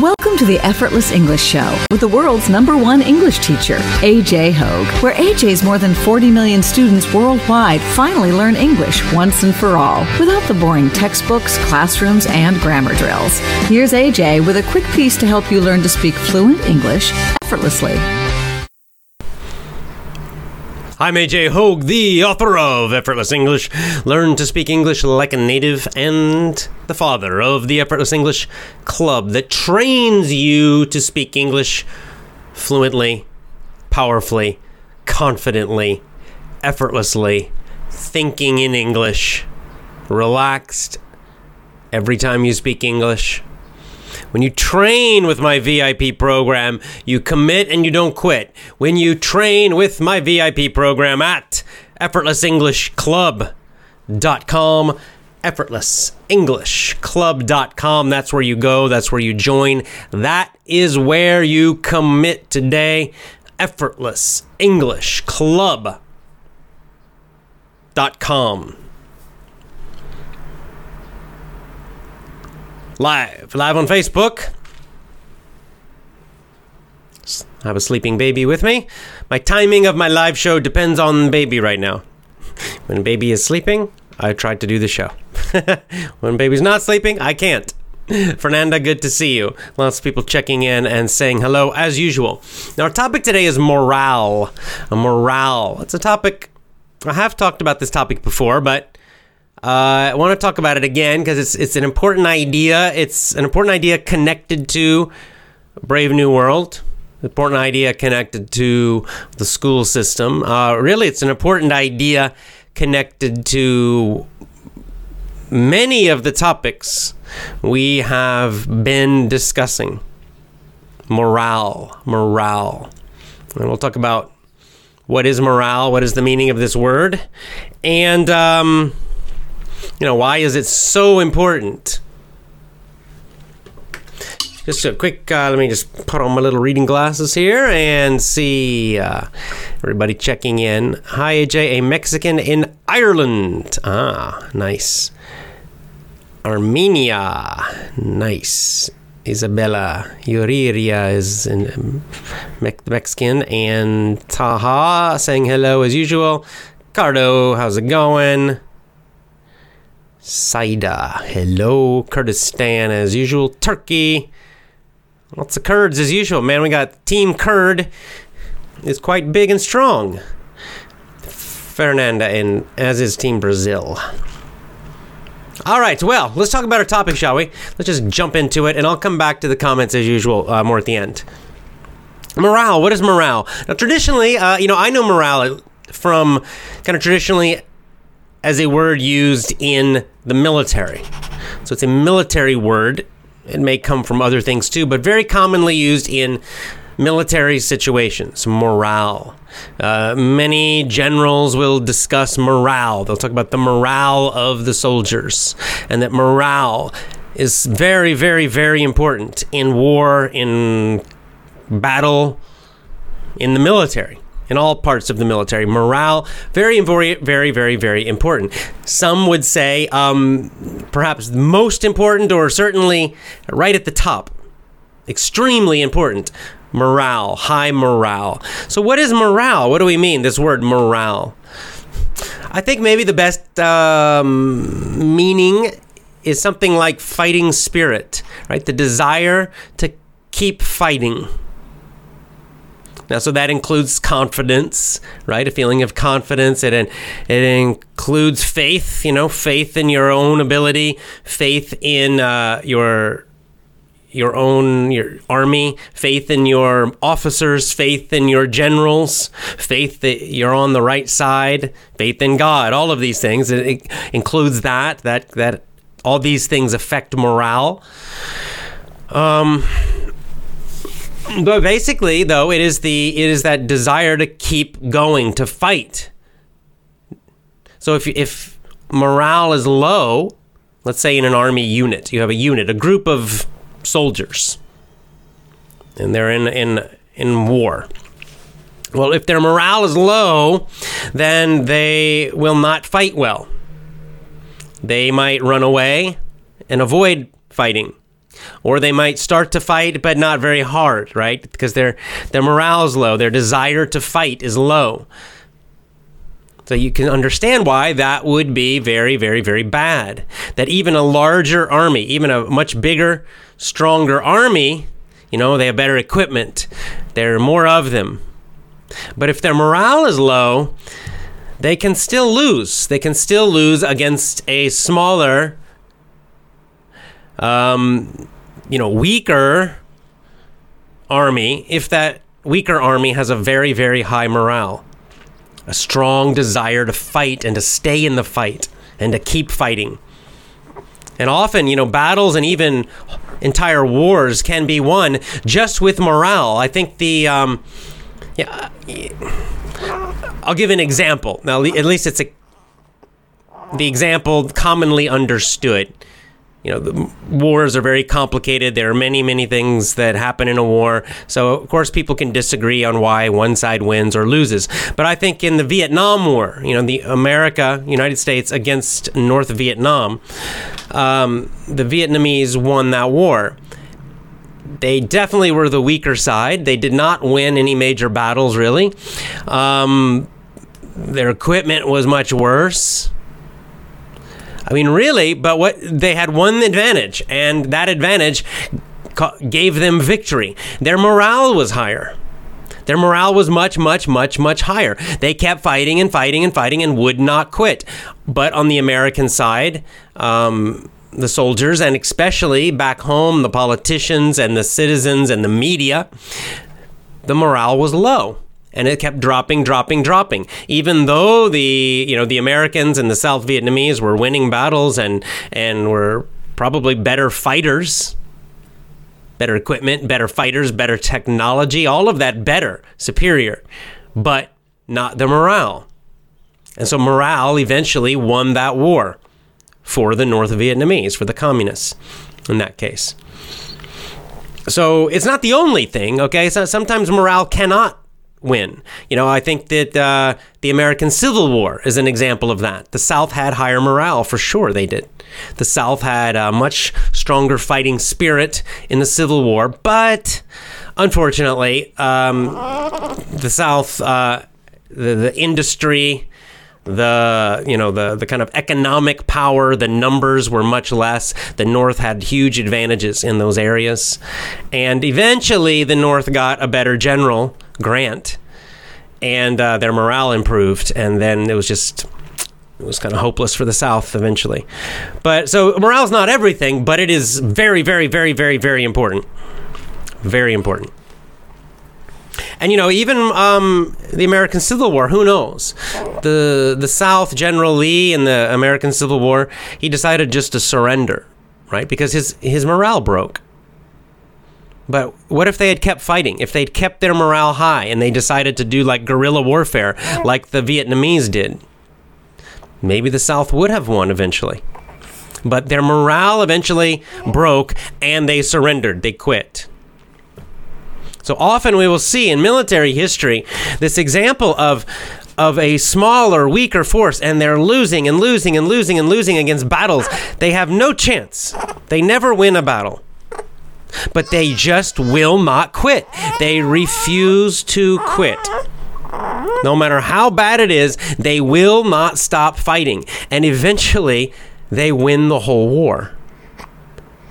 Welcome to the Effortless English Show with the world's number one English teacher, AJ Hoge, where AJ's more than 40 million students worldwide finally learn English once and for all without the boring textbooks, classrooms, and grammar drills. Here's AJ with a quick piece to help you learn to speak fluent English effortlessly. I'm AJ Hoge, the author of Effortless English. Learn to speak English like a native and the father of the Effortless English Club that trains you to speak English fluently, powerfully, confidently, effortlessly, thinking in English, relaxed every time you speak English. When you train with my VIP program, you commit and you don't quit. When you train with my VIP program at effortlessenglishclub.com, effortlessenglishclub.com, that's where you go, that's where you join. That is where you commit today. Effortless English effortlessenglishclub.com. live, live on Facebook. I have a sleeping baby with me. My timing of my live show depends on baby right now. When baby is sleeping, I try to do the show. when baby's not sleeping, I can't. Fernanda, good to see you. Lots of people checking in and saying hello as usual. Now, our topic today is morale. A morale. It's a topic I have talked about this topic before, but uh, I want to talk about it again because it's it's an important idea. It's an important idea connected to Brave New World. Important idea connected to the school system. Uh, really, it's an important idea connected to many of the topics we have been discussing. Morale, morale, and we'll talk about what is morale, what is the meaning of this word, and. Um, you know, why is it so important? Just a quick, uh, let me just put on my little reading glasses here and see uh, everybody checking in. Hi, AJ, a Mexican in Ireland. Ah, nice. Armenia, nice. Isabella Uriria is in um, Mexican, and Taha saying hello as usual. Cardo, how's it going? Saida. Hello, Kurdistan as usual. Turkey. Lots of Kurds as usual. Man, we got Team Kurd is quite big and strong. Fernanda and as is Team Brazil. All right, well, let's talk about our topic, shall we? Let's just jump into it, and I'll come back to the comments as usual uh, more at the end. Morale. What is morale? Now, traditionally, uh, you know, I know morale from kind of traditionally as a word used in the military. So it's a military word. It may come from other things too, but very commonly used in military situations. Morale. Uh, many generals will discuss morale. They'll talk about the morale of the soldiers, and that morale is very, very, very important in war, in battle, in the military in all parts of the military. Morale, very, very, very, very, important. Some would say um, perhaps most important, or certainly right at the top, extremely important. Morale, high morale. So, what is morale? What do we mean, this word morale? I think maybe the best um, meaning is something like fighting spirit, right? The desire to keep fighting now, so that includes confidence, right? A feeling of confidence. It it includes faith. You know, faith in your own ability, faith in uh, your your own your army, faith in your officers, faith in your generals, faith that you're on the right side, faith in God. All of these things. It, it includes that. That that all these things affect morale. Um but basically, though, it is the it is that desire to keep going, to fight. So if if morale is low, let's say in an army unit, you have a unit, a group of soldiers, and they're in in in war. Well, if their morale is low, then they will not fight well. They might run away and avoid fighting. Or they might start to fight but not very hard, right? Because their their morale is low, their desire to fight is low. So you can understand why that would be very, very, very bad. That even a larger army, even a much bigger, stronger army, you know, they have better equipment, there are more of them. But if their morale is low, they can still lose. They can still lose against a smaller, um, you know, weaker army if that weaker army has a very, very high morale a strong desire to fight and to stay in the fight and to keep fighting. And often, you know, battles and even entire wars can be won just with morale. I think the, um, yeah, I'll give an example. Now, at least it's a, the example commonly understood you know, the wars are very complicated. There are many, many things that happen in a war. So, of course, people can disagree on why one side wins or loses. But I think in the Vietnam War, you know, the America, United States against North Vietnam, um, the Vietnamese won that war. They definitely were the weaker side. They did not win any major battles, really. Um, their equipment was much worse. I mean, really, but what they had one advantage, and that advantage gave them victory. Their morale was higher. Their morale was much, much, much, much higher. They kept fighting and fighting and fighting and would not quit. But on the American side, um, the soldiers, and especially back home, the politicians and the citizens and the media, the morale was low and it kept dropping, dropping, dropping. Even though the you know the Americans and the South Vietnamese were winning battles and and were probably better fighters, better equipment, better fighters, better technology, all of that better, superior, but not the morale. And so morale eventually won that war for the North Vietnamese, for the communists in that case. So it's not the only thing, okay? So sometimes morale cannot win. You know, I think that uh, the American Civil War is an example of that. The South had higher morale, for sure, they did. The South had a much stronger fighting spirit in the Civil War, but unfortunately, um, the South, uh, the, the industry, the you know the the kind of economic power the numbers were much less the north had huge advantages in those areas and eventually the north got a better general grant and uh, their morale improved and then it was just it was kind of hopeless for the south eventually but so morale is not everything but it is very very very very very important very important and you know, even um, the American Civil War, who knows? The the South, General Lee, in the American Civil War, he decided just to surrender, right? Because his his morale broke. But what if they had kept fighting? If they'd kept their morale high and they decided to do like guerrilla warfare, like the Vietnamese did? Maybe the South would have won eventually. But their morale eventually broke and they surrendered. They quit. So often we will see in military history this example of of a smaller, weaker force, and they're losing and losing and losing and losing against battles. They have no chance. They never win a battle. But they just will not quit. They refuse to quit. No matter how bad it is, they will not stop fighting. And eventually, they win the whole war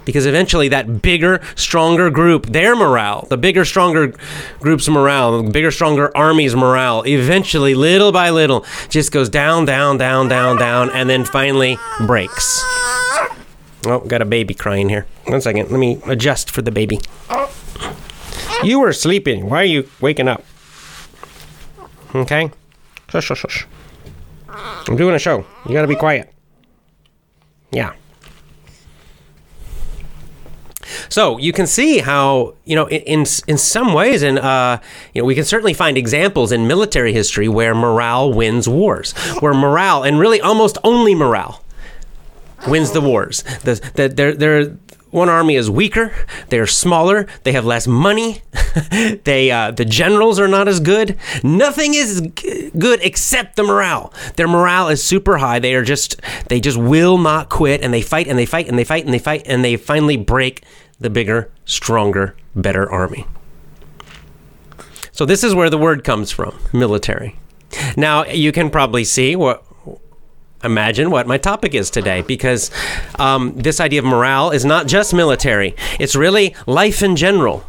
because eventually that bigger, stronger group, their morale, the bigger, stronger group's morale, the bigger, stronger army's morale, eventually, little by little, just goes down, down, down, down, down, and then finally breaks. Oh, got a baby crying here. One second, let me adjust for the baby. You were sleeping. Why are you waking up? Okay? Shush, shush, shush. I'm doing a show. You gotta be quiet. Yeah. So you can see how you know in in some ways, and uh, you know we can certainly find examples in military history where morale wins wars, where morale and really almost only morale wins the wars. The, the, they're, they're, one army is weaker, they're smaller, they have less money, they uh, the generals are not as good. Nothing is g- good except the morale. Their morale is super high. They are just they just will not quit, and they fight and they fight and they fight and they fight and they finally break the bigger, stronger, better army. So this is where the word comes from, military. Now you can probably see what imagine what my topic is today because um, this idea of morale is not just military, it's really life in general.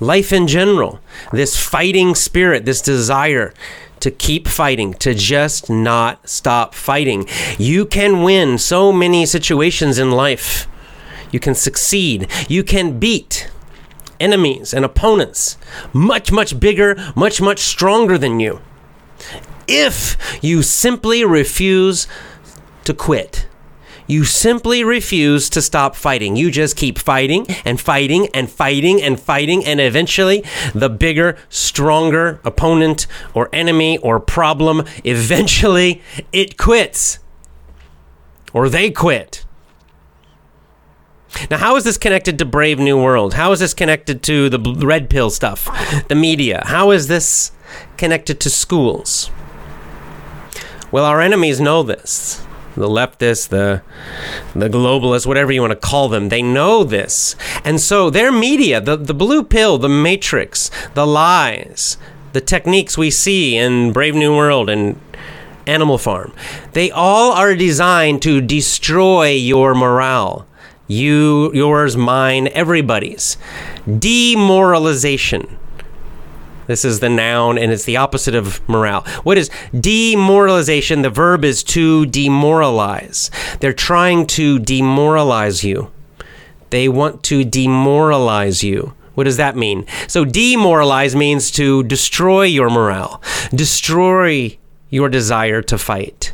Life in general. This fighting spirit, this desire to keep fighting, to just not stop fighting. You can win so many situations in life. You can succeed. You can beat enemies and opponents much, much bigger, much, much stronger than you if you simply refuse to quit. You simply refuse to stop fighting. You just keep fighting and fighting and fighting and fighting, and eventually, the bigger, stronger opponent or enemy or problem, eventually, it quits. Or they quit. Now, how is this connected to Brave New World? How is this connected to the red pill stuff, the media? How is this connected to schools? Well, our enemies know this. The leftists, the the globalists, whatever you want to call them, they know this. And so their media, the, the blue pill, the matrix, the lies, the techniques we see in Brave New World and Animal Farm, they all are designed to destroy your morale. You, yours, mine, everybody's. Demoralization this is the noun and it's the opposite of morale. What is demoralization? The verb is to demoralize. They're trying to demoralize you. They want to demoralize you. What does that mean? So, demoralize means to destroy your morale, destroy your desire to fight.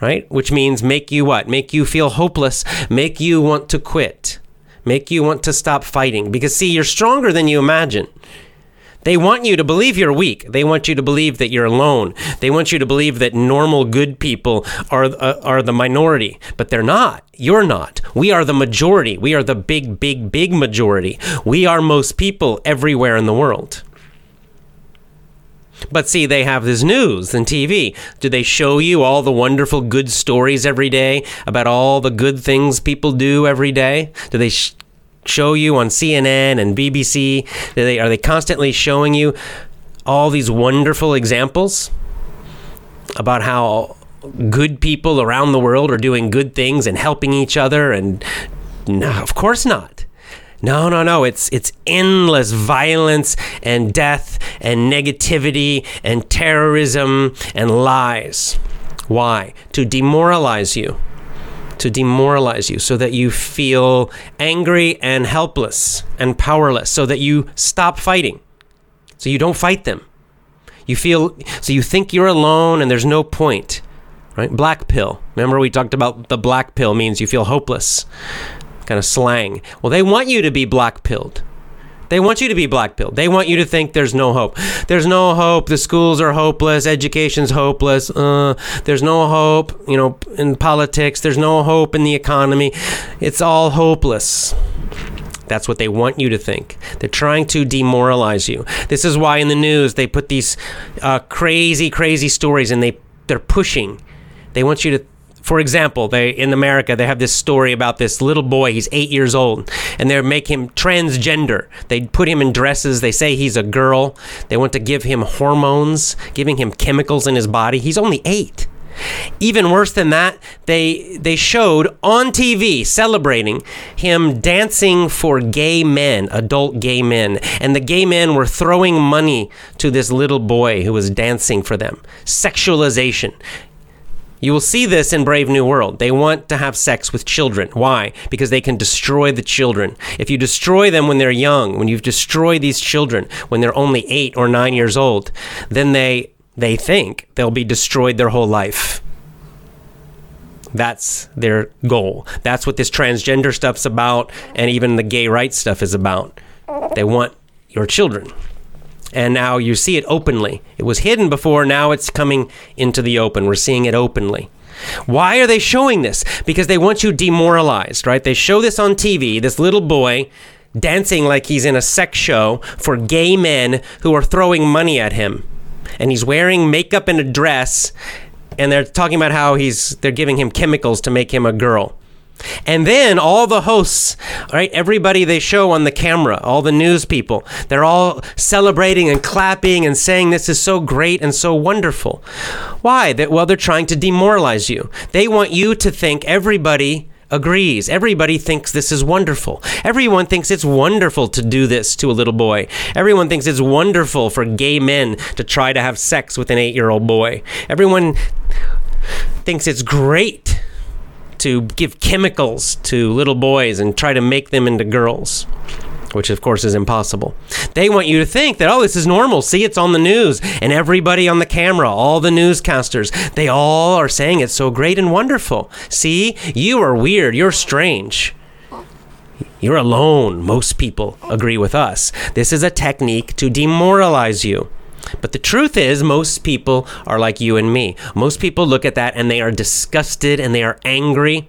Right? Which means make you what? Make you feel hopeless, make you want to quit, make you want to stop fighting. Because, see, you're stronger than you imagine. They want you to believe you're weak. They want you to believe that you're alone. They want you to believe that normal good people are uh, are the minority, but they're not. You're not. We are the majority. We are the big big big majority. We are most people everywhere in the world. But see, they have this news and TV. Do they show you all the wonderful good stories every day about all the good things people do every day? Do they sh- show you on CNN and BBC? Are they, are they constantly showing you all these wonderful examples about how good people around the world are doing good things and helping each other? And no, of course not. No, no, no. It's it's endless violence and death and negativity and terrorism and lies. Why? To demoralize you to demoralize you so that you feel angry and helpless and powerless, so that you stop fighting, so you don't fight them. You feel, so you think you're alone and there's no point, right? Black pill. Remember, we talked about the black pill means you feel hopeless, kind of slang. Well, they want you to be black pilled. They want you to be black pilled. They want you to think there's no hope. There's no hope. The schools are hopeless. Education's hopeless. Uh, there's no hope, you know, in politics. There's no hope in the economy. It's all hopeless. That's what they want you to think. They're trying to demoralize you. This is why in the news they put these uh, crazy, crazy stories and they they're pushing. They want you to for example, they in America they have this story about this little boy. He's eight years old, and they make him transgender. They put him in dresses. They say he's a girl. They want to give him hormones, giving him chemicals in his body. He's only eight. Even worse than that, they they showed on TV celebrating him dancing for gay men, adult gay men, and the gay men were throwing money to this little boy who was dancing for them. Sexualization. You will see this in Brave New World. They want to have sex with children. Why? Because they can destroy the children. If you destroy them when they're young, when you've destroyed these children when they're only eight or nine years old, then they they think they'll be destroyed their whole life. That's their goal. That's what this transgender stuff's about, and even the gay rights stuff is about. They want your children and now you see it openly. It was hidden before, now it's coming into the open. We're seeing it openly. Why are they showing this? Because they want you demoralized, right? They show this on TV, this little boy dancing like he's in a sex show for gay men who are throwing money at him. And he's wearing makeup and a dress, and they're talking about how he's they're giving him chemicals to make him a girl. And then all the hosts, right? Everybody they show on the camera, all the news people, they're all celebrating and clapping and saying this is so great and so wonderful. Why? That well, they're trying to demoralize you. They want you to think everybody agrees. Everybody thinks this is wonderful. Everyone thinks it's wonderful to do this to a little boy. Everyone thinks it's wonderful for gay men to try to have sex with an eight year old boy. Everyone thinks it's great to give chemicals to little boys and try to make them into girls. Which, of course, is impossible. They want you to think that, oh, this is normal. See, it's on the news. And everybody on the camera, all the newscasters, they all are saying it's so great and wonderful. See, you are weird. You're strange. You're alone. Most people agree with us. This is a technique to demoralize you. But the truth is, most people are like you and me. Most people look at that and they are disgusted and they are angry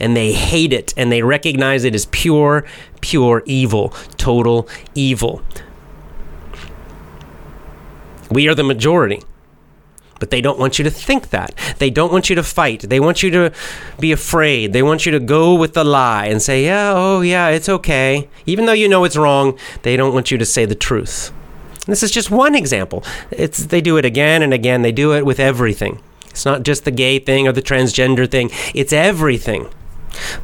and they hate it and they recognize it as pure, pure evil, total evil. We are the majority. But they don't want you to think that. They don't want you to fight. They want you to be afraid. They want you to go with the lie and say, yeah, oh, yeah, it's okay. Even though you know it's wrong, they don't want you to say the truth. This is just one example. It's, they do it again and again. They do it with everything. It's not just the gay thing or the transgender thing, it's everything.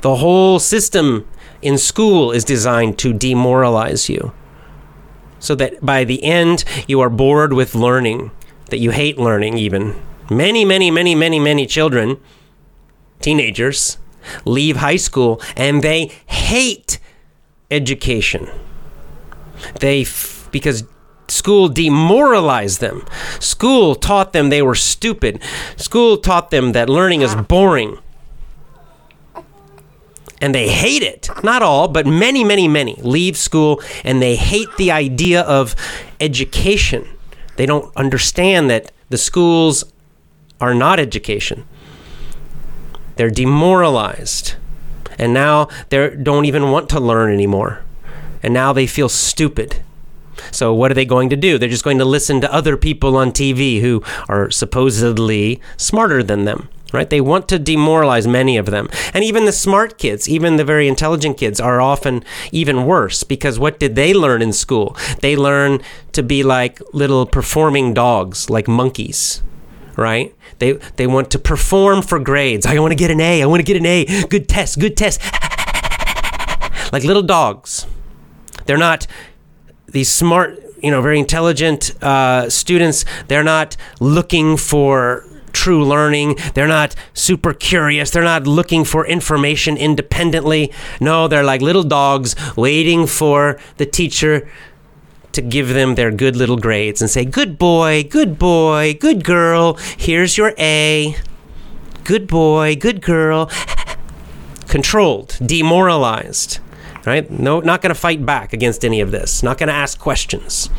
The whole system in school is designed to demoralize you. So that by the end, you are bored with learning, that you hate learning, even. Many, many, many, many, many children, teenagers, leave high school and they hate education. They, f- because School demoralized them. School taught them they were stupid. School taught them that learning is boring and they hate it. Not all, but many, many, many leave school and they hate the idea of education. They don't understand that the schools are not education. They're demoralized. And now they don't even want to learn anymore. And now they feel stupid. So, what are they going to do? They're just going to listen to other people on TV who are supposedly smarter than them right? They want to demoralize many of them. And even the smart kids, even the very intelligent kids, are often even worse because what did they learn in school? They learn to be like little performing dogs, like monkeys. Right? They they want to perform for grades. I want to get an A. I want to get an A. Good test. Good test. like little dogs. They're not these smart, you know, very intelligent uh, students. They're not looking for true learning. They're not super curious. They're not looking for information independently. No, they're like little dogs waiting for the teacher to give them their good little grades and say, Good boy, good boy, good girl, here's your A. Good boy, good girl. Controlled, demoralized. Right? No, not going to fight back against any of this. Not going to ask questions.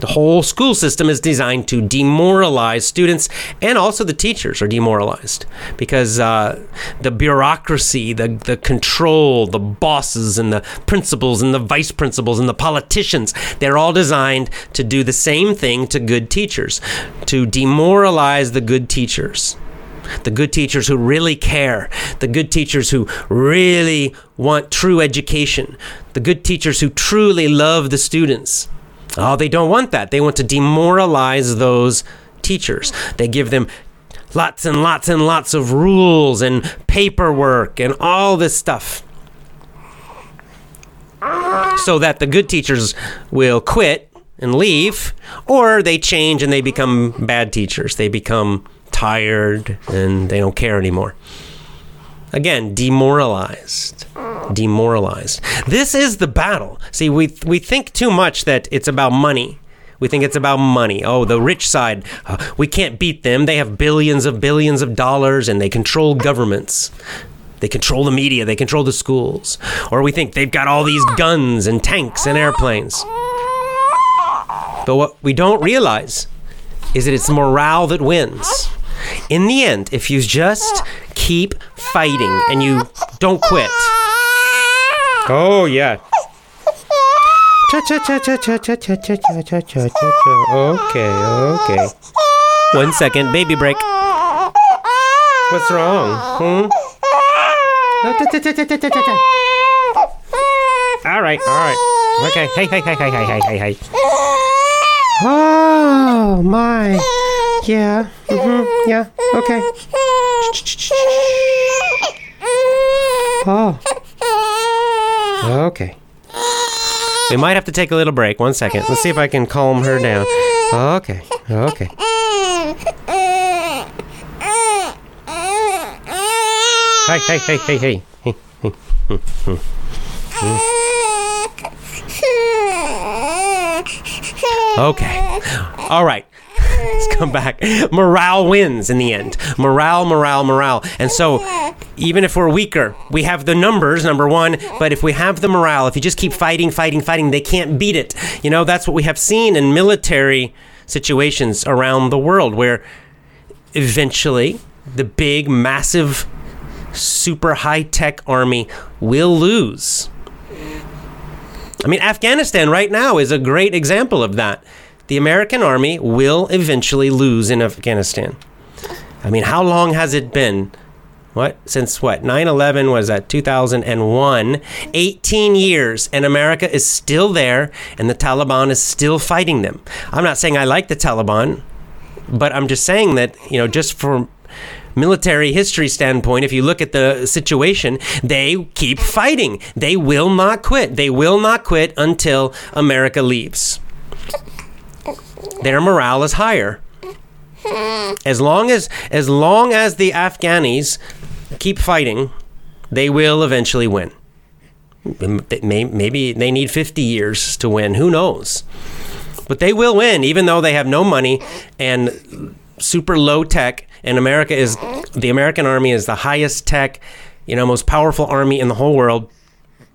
The whole school system is designed to demoralize students, and also the teachers are demoralized because uh, the bureaucracy, the, the control, the bosses, and the principals, and the vice principals, and the politicians, they're all designed to do the same thing to good teachers, to demoralize the good teachers the good teachers who really care, the good teachers who really want true education, the good teachers who truly love the students. Oh, they don't want that. They want to demoralize those teachers. They give them lots and lots and lots of rules and paperwork and all this stuff. So that the good teachers will quit and leave, or they change and they become bad teachers. They become tired and they don't care anymore. Again, demoralized. Demoralized. This is the battle. See, we, we think too much that it's about money. We think it's about money. Oh, the rich side, uh, we can't beat them. They have billions of billions of dollars and they control governments. They control the media, they control the schools. Or we think they've got all these guns and tanks and airplanes. But what we don't realize is that it's morale that wins. In the end, if you just keep fighting and you don't quit. Oh, yeah. Cha cha cha cha cha cha cha cha cha cha cha cha. Okay, okay. One second, baby break. What's wrong? Hmm? All right, all right. Okay. Hey, hey, hey, hey, hey, hey, hey, hey. Oh my. Yeah. Mm-hmm. Yeah. Okay. Oh. Okay. We might have to take a little break. One second. Let's see if I can calm her down. Okay. Okay. Hey, hey, hey, hey, hey. hey, hey. Okay. All right. Let's come back. Morale wins in the end. Morale, morale, morale. And so, even if we're weaker, we have the numbers, number one. But if we have the morale, if you just keep fighting, fighting, fighting, they can't beat it. You know, that's what we have seen in military situations around the world where eventually the big, massive, super high tech army will lose. I mean, Afghanistan right now is a great example of that. The American army will eventually lose in Afghanistan. I mean, how long has it been? What? Since what? 9 11 was that 2001. 18 years, and America is still there, and the Taliban is still fighting them. I'm not saying I like the Taliban, but I'm just saying that, you know, just from military history standpoint, if you look at the situation, they keep fighting. They will not quit. They will not quit until America leaves. Their morale is higher. As long as as long as the Afghanis keep fighting, they will eventually win. Maybe they need 50 years to win. Who knows? But they will win, even though they have no money and super low tech. And America is the American army is the highest tech, you know, most powerful army in the whole world.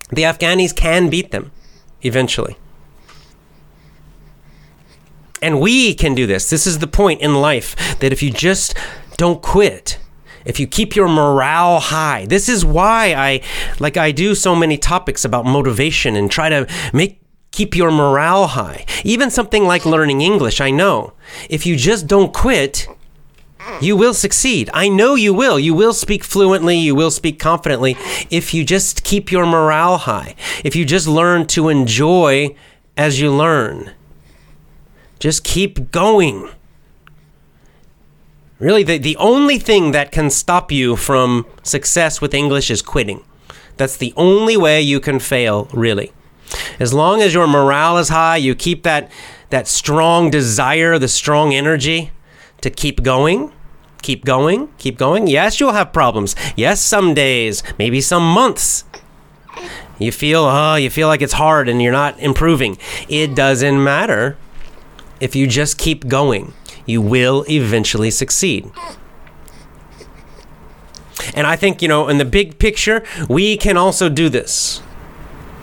The Afghanis can beat them eventually. And we can do this. This is the point in life that if you just don't quit, if you keep your morale high, this is why I like I do so many topics about motivation and try to make keep your morale high. Even something like learning English, I know. If you just don't quit, you will succeed. I know you will. You will speak fluently. You will speak confidently if you just keep your morale high. If you just learn to enjoy as you learn. Just keep going. Really, the, the only thing that can stop you from success with English is quitting. That's the only way you can fail, really. As long as your morale is high, you keep that, that strong desire, the strong energy to keep going, keep going, keep going. Yes, you'll have problems. Yes, some days, maybe some months. You feel, oh, you feel like it's hard and you're not improving. It doesn't matter if you just keep going, you will eventually succeed. And I think, you know, in the big picture, we can also do this.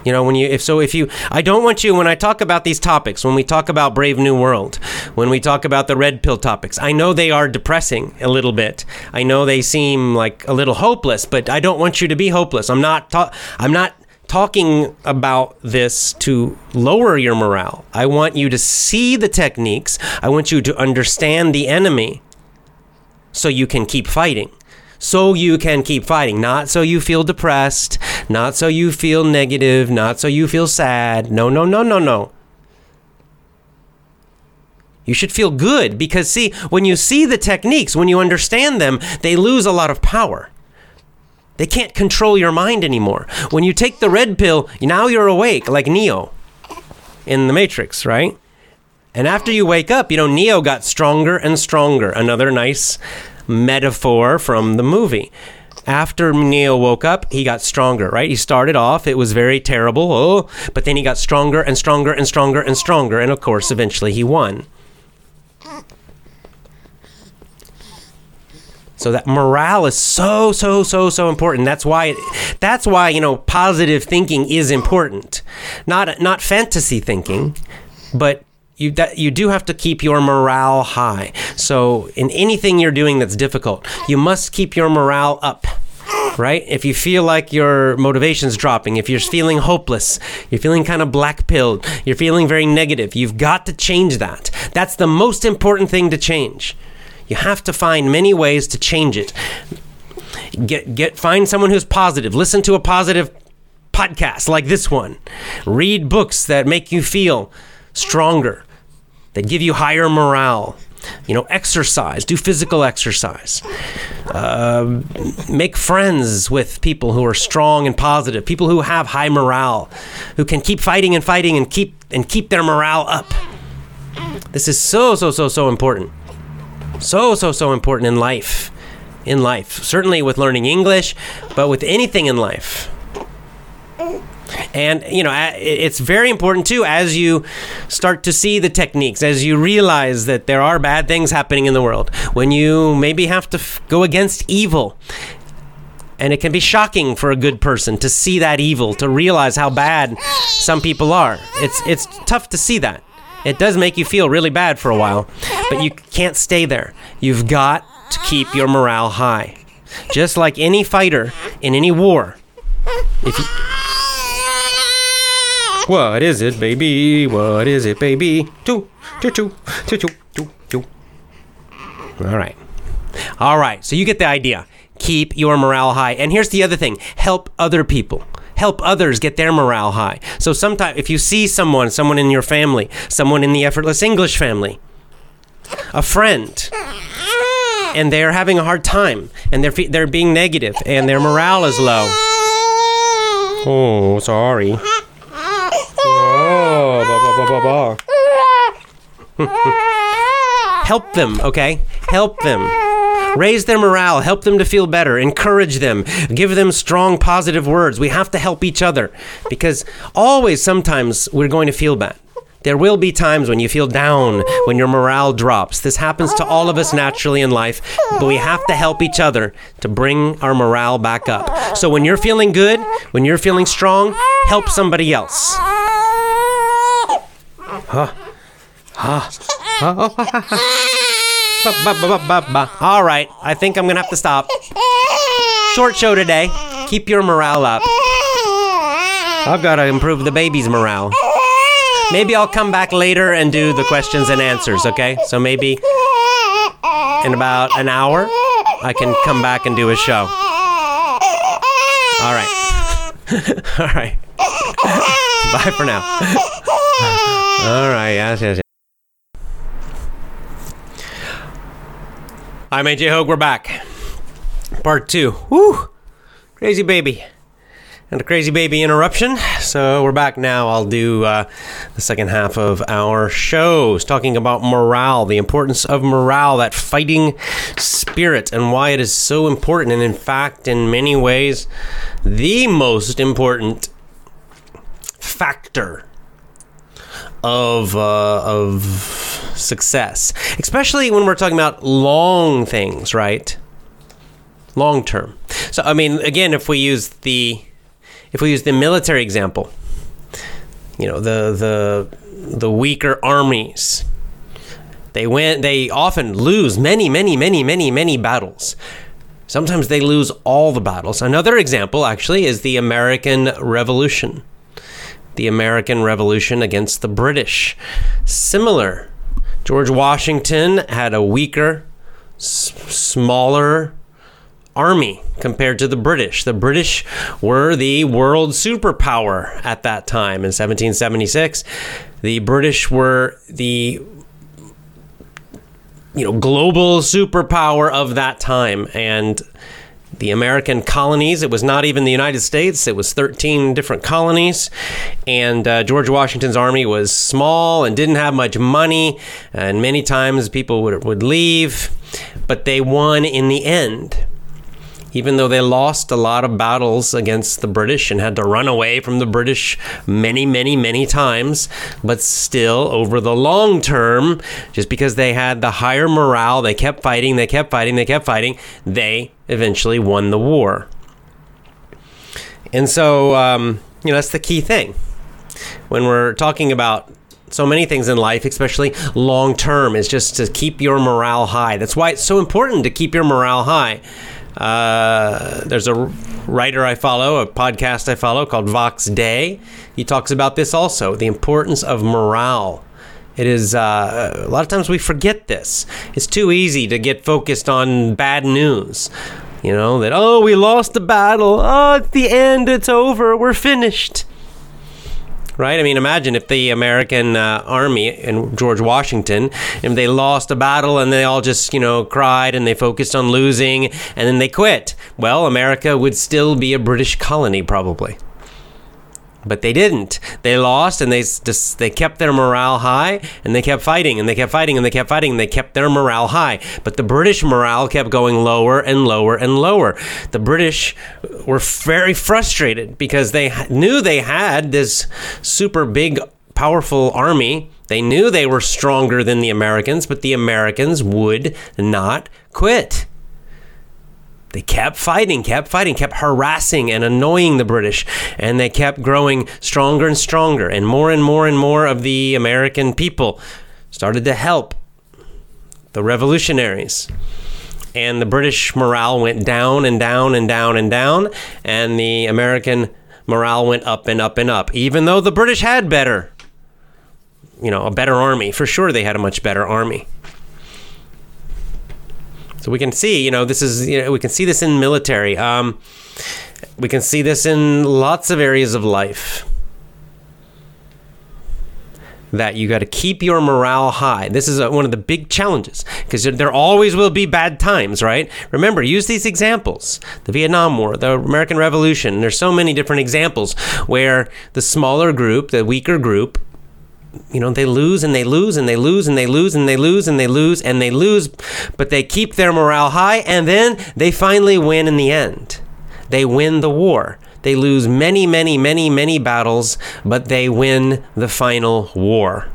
You know, when you, if so, if you, I don't want you, when I talk about these topics, when we talk about Brave New World, when we talk about the red pill topics, I know they are depressing a little bit. I know they seem like a little hopeless, but I don't want you to be hopeless. I'm not, ta- I'm not talking about this to lower your morale. I want you to see the techniques. I want you to understand the enemy so you can keep fighting. So you can keep fighting, not so you feel depressed, not so you feel negative, not so you feel sad. No, no, no, no, no. You should feel good because, see, when you see the techniques, when you understand them, they lose a lot of power. They can't control your mind anymore. When you take the red pill, now you're awake, like Neo in the Matrix, right? And after you wake up, you know, Neo got stronger and stronger. Another nice metaphor from the movie. After Neo woke up, he got stronger, right? He started off, it was very terrible, oh, but then he got stronger and stronger and stronger and stronger. And of course, eventually he won. So that morale is so so so so important. That's why that's why you know positive thinking is important. Not not fantasy thinking, but you that you do have to keep your morale high. So in anything you're doing that's difficult, you must keep your morale up. Right? If you feel like your motivation's dropping, if you're feeling hopeless, you're feeling kind of black pilled, you're feeling very negative, you've got to change that. That's the most important thing to change. You have to find many ways to change it. Get get find someone who's positive. Listen to a positive podcast like this one. Read books that make you feel stronger, that give you higher morale. You know, exercise, do physical exercise. Uh, make friends with people who are strong and positive, people who have high morale, who can keep fighting and fighting and keep and keep their morale up. This is so so so so important. So so so important in life. In life, certainly with learning English, but with anything in life. And, you know, it's very important too as you start to see the techniques, as you realize that there are bad things happening in the world, when you maybe have to f- go against evil. And it can be shocking for a good person to see that evil, to realize how bad some people are. It's, it's tough to see that. It does make you feel really bad for a while, but you can't stay there. You've got to keep your morale high. Just like any fighter in any war. If you, what is it, baby? What is it, baby? Two, two, two, two, two, two, two. All right. All right. So you get the idea. Keep your morale high. And here's the other thing help other people. Help others get their morale high. So sometimes, if you see someone, someone in your family, someone in the effortless English family, a friend, and they're having a hard time, and they're they're being negative, and their morale is low. Oh, sorry. Oh, bah, bah, bah, Help them, okay? Help them. Raise their morale, help them to feel better, encourage them, give them strong positive words. We have to help each other because always, sometimes, we're going to feel bad. There will be times when you feel down, when your morale drops. This happens to all of us naturally in life, but we have to help each other to bring our morale back up. So when you're feeling good, when you're feeling strong, help somebody else. Huh. Huh. All right, I think I'm gonna have to stop. Short show today. Keep your morale up. I've got to improve the baby's morale. Maybe I'll come back later and do the questions and answers, okay? So maybe in about an hour, I can come back and do a show. All right. All right. Bye for now. All right. Yes, yes, yes. I'm AJ Hoge. We're back. Part two. Woo! Crazy baby. And a crazy baby interruption. So we're back now. I'll do uh, the second half of our shows talking about morale, the importance of morale, that fighting spirit, and why it is so important. And in fact, in many ways, the most important factor of uh, of success, especially when we're talking about long things, right? Long term. So, I mean, again, if we use the if we use the military example, you know, the the the weaker armies, they win. They often lose many, many, many, many, many battles. Sometimes they lose all the battles. Another example, actually, is the American Revolution the American Revolution against the British. Similar. George Washington had a weaker, s- smaller army compared to the British. The British were the world superpower at that time in 1776. The British were the you know global superpower of that time and the American colonies. It was not even the United States, it was 13 different colonies. And uh, George Washington's army was small and didn't have much money, and many times people would, would leave, but they won in the end. Even though they lost a lot of battles against the British and had to run away from the British many, many, many times, but still, over the long term, just because they had the higher morale, they kept fighting, they kept fighting, they kept fighting, they eventually won the war. And so, um, you know, that's the key thing. When we're talking about so many things in life, especially long term, is just to keep your morale high. That's why it's so important to keep your morale high. Uh, there's a writer I follow, a podcast I follow called Vox Day. He talks about this also the importance of morale. It is uh, a lot of times we forget this. It's too easy to get focused on bad news. You know, that, oh, we lost the battle. Oh, it's the end. It's over. We're finished. Right? I mean, imagine if the American uh, army and George Washington, if they lost a battle and they all just, you know, cried and they focused on losing and then they quit. Well, America would still be a British colony, probably but they didn't. They lost, and they just they kept their morale high, and they kept fighting, and they kept fighting, and they kept fighting, and they kept their morale high. But the British morale kept going lower and lower and lower. The British were very frustrated because they knew they had this super big, powerful army. They knew they were stronger than the Americans, but the Americans would not quit they kept fighting, kept fighting, kept harassing and annoying the British, and they kept growing stronger and stronger, and more and more and more of the American people started to help the revolutionaries. And the British morale went down and down and down and down, and the American morale went up and up and up, even though the British had better, you know, a better army. For sure, they had a much better army. So we can see, you know, this is, you know, we can see this in military. Um, we can see this in lots of areas of life. That you got to keep your morale high. This is a, one of the big challenges because there always will be bad times, right? Remember, use these examples the Vietnam War, the American Revolution. There's so many different examples where the smaller group, the weaker group, you know, they lose and they lose and they lose and they lose and they lose and they lose and they lose, but they keep their morale high and then they finally win in the end. They win the war. They lose many, many, many, many battles, but they win the final war.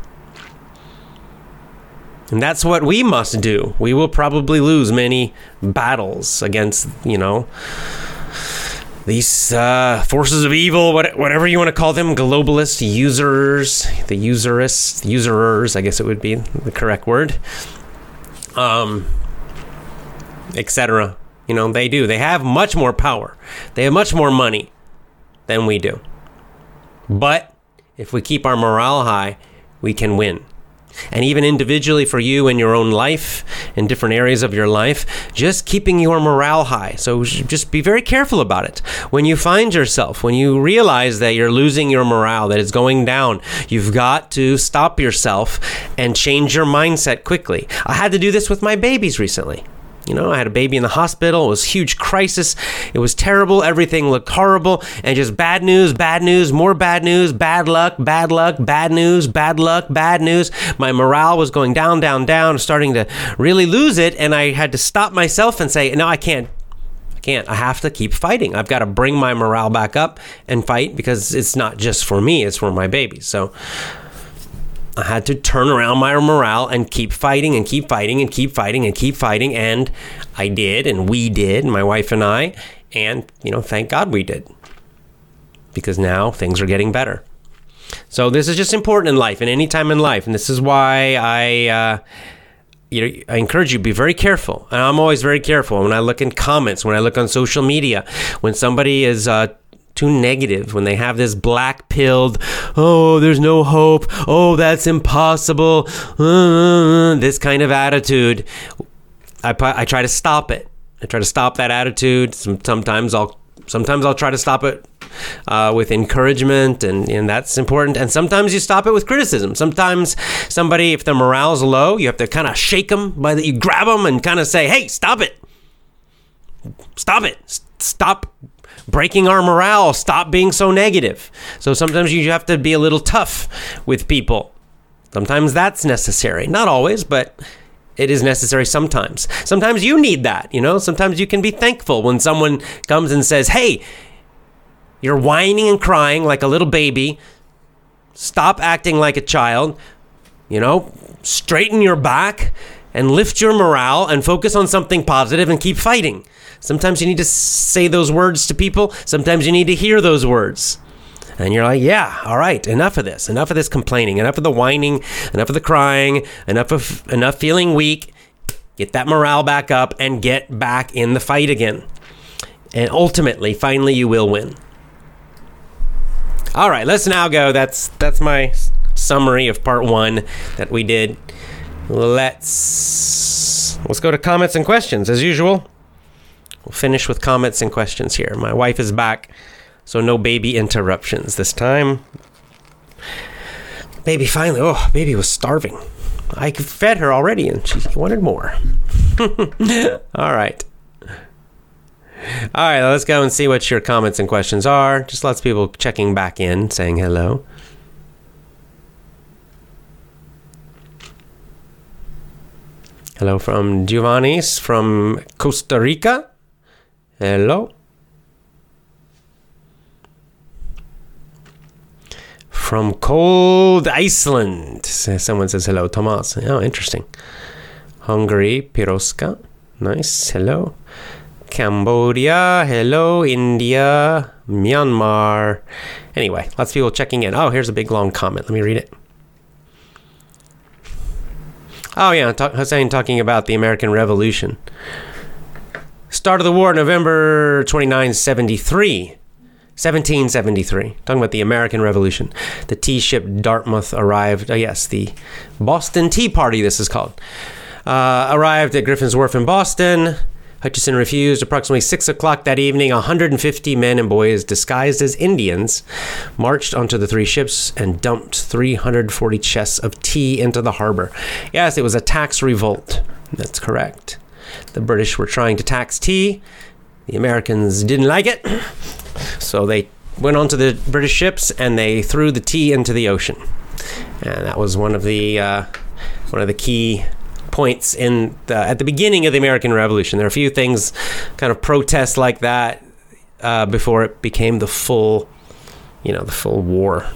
And that's what we must do. We will probably lose many battles against, you know, these uh, forces of evil, whatever you want to call them, globalist users, the userists, usurers, I guess it would be the correct word, um, etc. You know, they do. They have much more power. They have much more money than we do. But if we keep our morale high, we can win and even individually for you in your own life, in different areas of your life, just keeping your morale high. So just be very careful about it. When you find yourself, when you realize that you're losing your morale, that it's going down, you've got to stop yourself and change your mindset quickly. I had to do this with my babies recently. You know, I had a baby in the hospital. It was huge crisis. It was terrible. Everything looked horrible. And just bad news, bad news, more bad news, bad luck, bad luck, bad news, bad luck, bad news. My morale was going down, down, down, starting to really lose it. And I had to stop myself and say, no, I can't. I can't. I have to keep fighting. I've got to bring my morale back up and fight because it's not just for me, it's for my baby. So, I had to turn around my morale and keep fighting and keep fighting and keep fighting and keep fighting. And I did, and we did, my wife and I. And, you know, thank God we did. Because now things are getting better. So this is just important in life and any time in life. And this is why I. Uh, you know, I encourage you be very careful, and I'm always very careful when I look in comments, when I look on social media, when somebody is uh, too negative when they have this black pilled, oh, there's no hope, oh, that's impossible, uh, this kind of attitude. I, I try to stop it. I try to stop that attitude. Sometimes I'll sometimes I'll try to stop it uh, with encouragement, and, and that's important. And sometimes you stop it with criticism. Sometimes somebody, if their morale's low, you have to kind of shake them by the, you grab them and kind of say, "Hey, stop it! Stop it! Stop breaking our morale. Stop being so negative. So sometimes you have to be a little tough with people. Sometimes that's necessary. Not always, but it is necessary sometimes. Sometimes you need that, you know? Sometimes you can be thankful when someone comes and says, "Hey, you're whining and crying like a little baby. Stop acting like a child. You know, straighten your back and lift your morale and focus on something positive and keep fighting." Sometimes you need to say those words to people. Sometimes you need to hear those words. And you're like, yeah, all right, enough of this. Enough of this complaining. Enough of the whining. Enough of the crying. Enough of enough feeling weak. Get that morale back up and get back in the fight again. And ultimately, finally, you will win. All right, let's now go. That's that's my summary of part one that we did. Let's let's go to comments and questions as usual. We'll finish with comments and questions here. My wife is back, so no baby interruptions this time. Baby finally, oh, baby was starving. I fed her already and she wanted more. All right. All right, let's go and see what your comments and questions are. Just lots of people checking back in, saying hello. Hello from Giovanni's from Costa Rica. Hello. From cold Iceland. Someone says hello, Tomas. Oh, interesting. Hungary, Piroska. Nice. Hello. Cambodia. Hello. India. Myanmar. Anyway, lots of people checking in. Oh, here's a big long comment. Let me read it. Oh, yeah, talk, Hussein talking about the American Revolution. Start of the war, November 29, 73. 1773. Talking about the American Revolution. The tea ship Dartmouth arrived. Oh, yes, the Boston Tea Party, this is called. Uh, arrived at Griffin's Wharf in Boston. Hutchinson refused. Approximately 6 o'clock that evening, 150 men and boys disguised as Indians marched onto the three ships and dumped 340 chests of tea into the harbor. Yes, it was a tax revolt. That's correct. The British were trying to tax tea. The Americans didn't like it. So they went onto the British ships and they threw the tea into the ocean. And that was one of the uh, one of the key points in the, at the beginning of the American Revolution. There are a few things, kind of protests like that, uh, before it became the full, you know, the full war.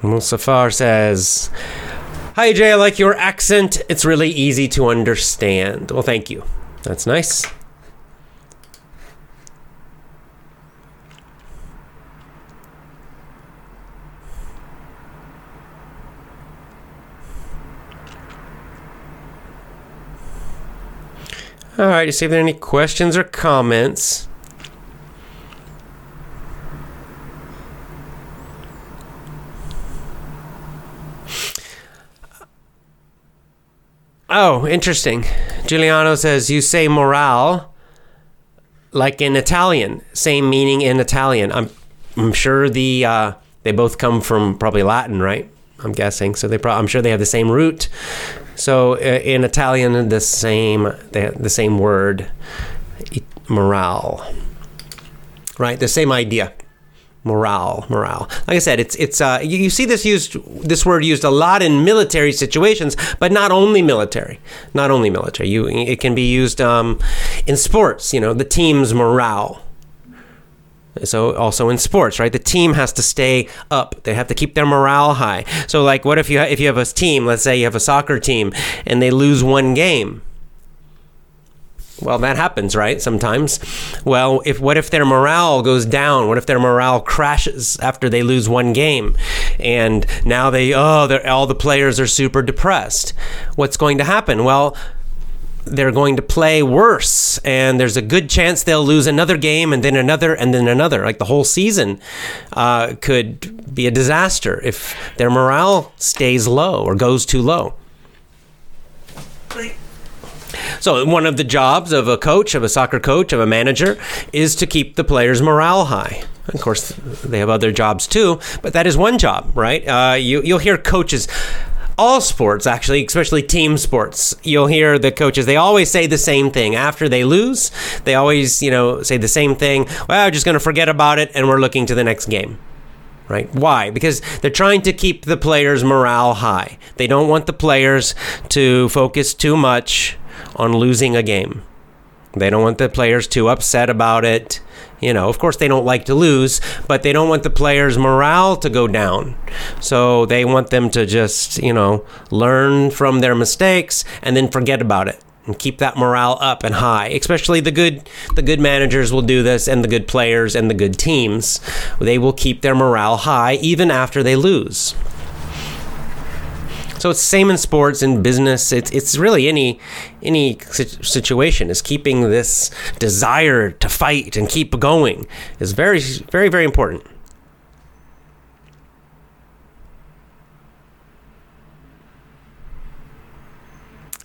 Musafar says, Hi, AJ, I like your accent. It's really easy to understand. Well, thank you. That's nice. All right, see if there are any questions or comments. Oh, interesting. Giuliano says you say morale like in Italian, same meaning in Italian. I'm I'm sure the uh, they both come from probably Latin, right? I'm guessing. So they pro- I'm sure they have the same root. So uh, in Italian, the same the same word, morale, right? The same idea. Morale morale. Like i said it's it's uh, you, you, see this used this word used a lot in military situations but not only military. Not only military. You it can be used um, in sports you know the team's morale so also in sports right the team has to stay up they have to keep their morale high so like what if you if you have a team let's say you have a soccer team and they lose one game well, that happens, right? Sometimes. Well, if what if their morale goes down? What if their morale crashes after they lose one game, and now they oh, all the players are super depressed? What's going to happen? Well, they're going to play worse, and there's a good chance they'll lose another game, and then another, and then another. Like the whole season uh, could be a disaster if their morale stays low or goes too low. So, one of the jobs of a coach, of a soccer coach, of a manager, is to keep the players' morale high. Of course, they have other jobs too, but that is one job, right? Uh, you, you'll hear coaches all sports actually especially team sports. You'll hear the coaches they always say the same thing. After they lose they always you know say the same thing. Well we're just going to forget about it and we're looking to the next game. Right? Why? Because they're trying to keep the players morale high. They don't want the players to focus too much on losing a game. They don't want the players too upset about it. You know, of course, they don't like to lose, but they don't want the players' morale to go down. So they want them to just, you know, learn from their mistakes and then forget about it and keep that morale up and high. Especially the good the good managers will do this and the good players and the good teams. They will keep their morale high even after they lose. So it's same in sports and business. It's it's really any any situation is keeping this desire to fight and keep going is very very very important.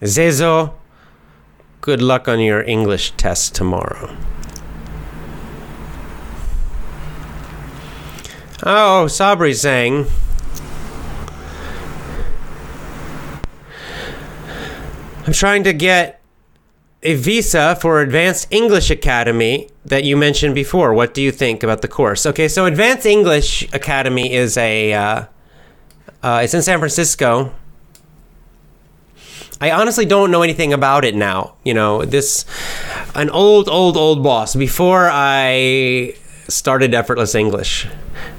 Zezo, good luck on your English test tomorrow. Oh, Sabri saying, I'm trying to get a visa for Advanced English Academy that you mentioned before. What do you think about the course? Okay, so Advanced English Academy is a, uh, uh, it's in San Francisco. I honestly don't know anything about it now. You know, this, an old, old, old boss. Before I started Effortless English,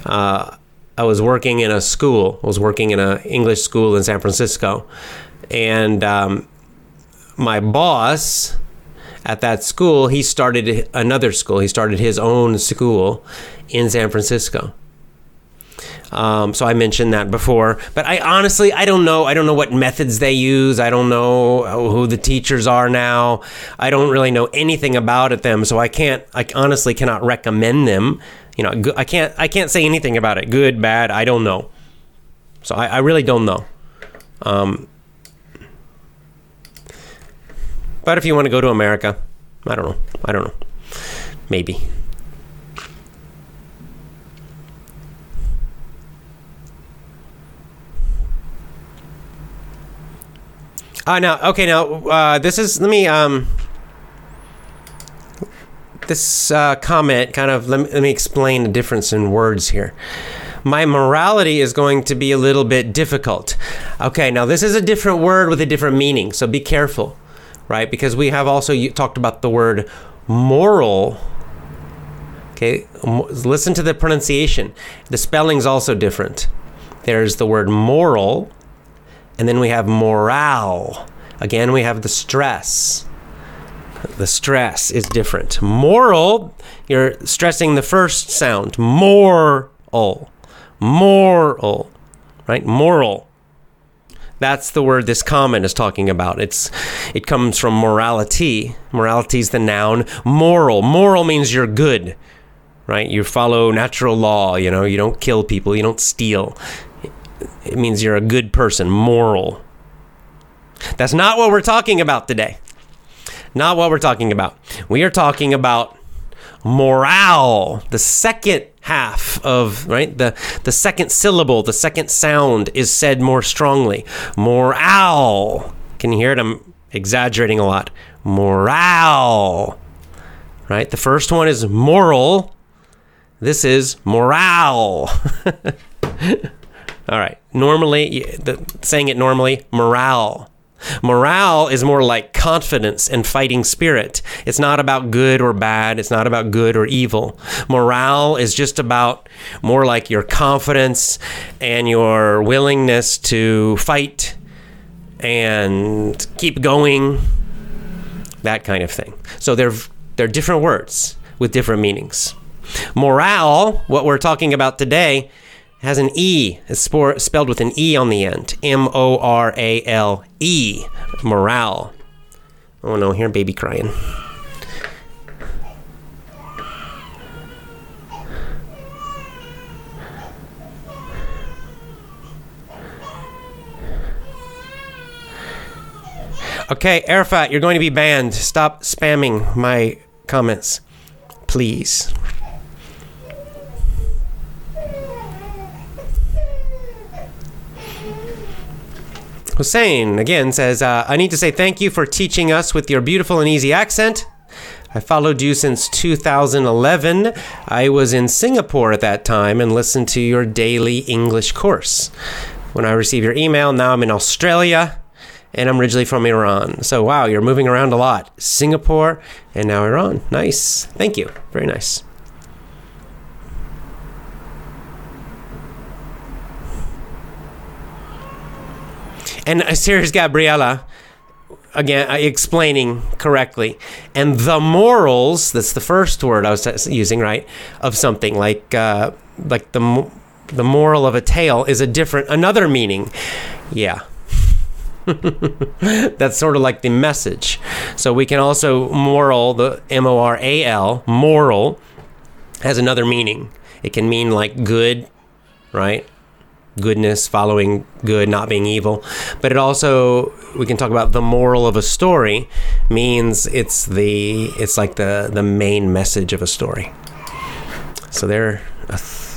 uh, I was working in a school. I was working in an English school in San Francisco. And, um, my boss at that school, he started another school. He started his own school in San Francisco. Um, so I mentioned that before, but I honestly I don't know. I don't know what methods they use. I don't know who the teachers are now. I don't really know anything about it them. So I can't. I honestly cannot recommend them. You know, I can't. I can't say anything about it. Good, bad. I don't know. So I, I really don't know. Um, But if you want to go to America, I don't know. I don't know. Maybe. Uh, now, okay, now, uh, this is, let me, um, this uh, comment kind of, let me, let me explain the difference in words here. My morality is going to be a little bit difficult. Okay, now this is a different word with a different meaning, so be careful right? Because we have also talked about the word moral. Okay, listen to the pronunciation. The spelling's also different. There's the word moral, and then we have morale. Again, we have the stress. The stress is different. Moral, you're stressing the first sound. Moral. Moral. Right? Moral. That's the word this comment is talking about. It's it comes from morality. Morality is the noun. Moral. Moral means you're good. Right? You follow natural law, you know, you don't kill people, you don't steal. It means you're a good person, moral. That's not what we're talking about today. Not what we're talking about. We are talking about morale, the second half of right the the second syllable the second sound is said more strongly. Morale. Can you hear it? I'm exaggerating a lot. Morale. Right? The first one is moral. This is morale. All right. Normally the, saying it normally morale Morale is more like confidence and fighting spirit. It's not about good or bad. It's not about good or evil. Morale is just about more like your confidence and your willingness to fight and keep going, that kind of thing. So they're, they're different words with different meanings. Morale, what we're talking about today, has an E. It's spelled with an E on the end. M O R A L E. Morale. Oh no, here, baby crying. Okay, Arafat, you're going to be banned. Stop spamming my comments, please. Hussein again says, uh, I need to say thank you for teaching us with your beautiful and easy accent. I followed you since 2011. I was in Singapore at that time and listened to your daily English course. When I received your email, now I'm in Australia and I'm originally from Iran. So, wow, you're moving around a lot. Singapore and now Iran. Nice. Thank you. Very nice. And here's Gabriella again uh, explaining correctly. And the morals, that's the first word I was using, right, of something like uh, like the the moral of a tale is a different another meaning. Yeah. that's sort of like the message. So we can also moral the M O R A L moral has another meaning. It can mean like good, right? Goodness, following good, not being evil. But it also we can talk about the moral of a story means it's the it's like the the main message of a story. So there. a th-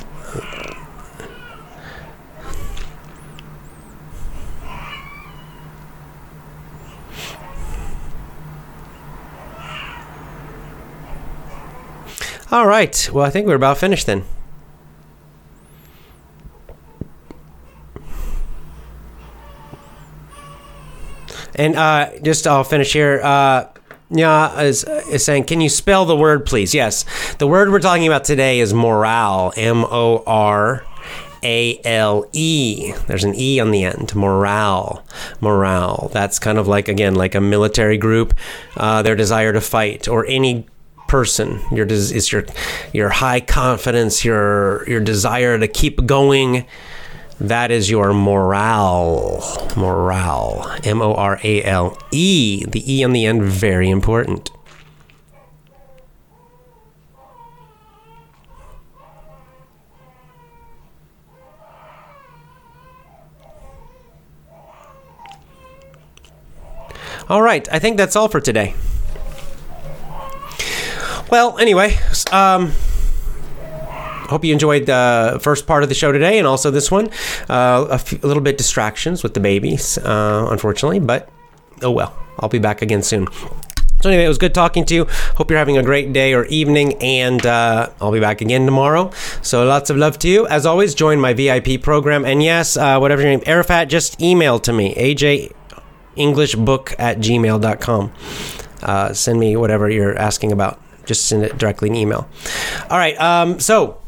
All right. Well, I think we're about finished then. And uh, just I'll finish here. Uh, is, is saying, can you spell the word, please? Yes. The word we're talking about today is morale. M O R A L E. There's an E on the end. Morale. Morale. That's kind of like, again, like a military group, uh, their desire to fight, or any person your is your your high confidence your your desire to keep going that is your morale. Morale. M o r a l e. The e on the end very important. All right i think that's all for today. Well, anyway, um, hope you enjoyed the first part of the show today and also this one. Uh, a, little bit distractions with the babies, uh, unfortunately, but oh well. I'll be back again soon. So anyway, it was good talking to you. Hope you're having a great day or evening, and uh, I'll be back again tomorrow. So lots of love to you. As always, join my VIP program, and yes, uh, whatever your name, Arafat, just email to me, ajenglishbook at gmail.com. Uh, send me whatever you're asking about just send it directly in email. All right. Um, so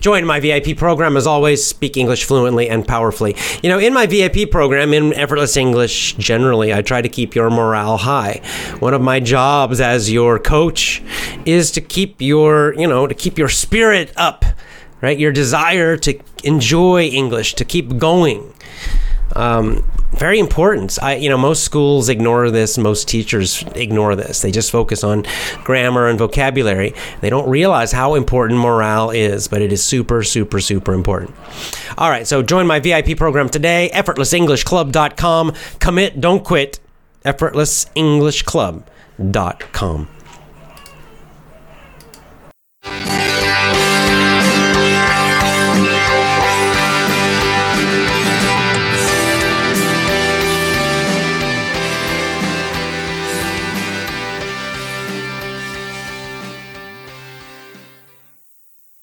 join my VIP program as always. Speak English fluently and powerfully. You know, in my VIP program, in effortless English, generally, I try to keep your morale high. One of my jobs as your coach is to keep your, you know, to keep your spirit up, right? Your desire to enjoy English, to keep going. Um, very important. I, you know, most schools ignore this. Most teachers ignore this. They just focus on grammar and vocabulary. They don't realize how important morale is, but it is super, super, super important. All right, so join my VIP program today. EffortlessEnglishClub.com. Commit, don't quit. EffortlessEnglishClub.com.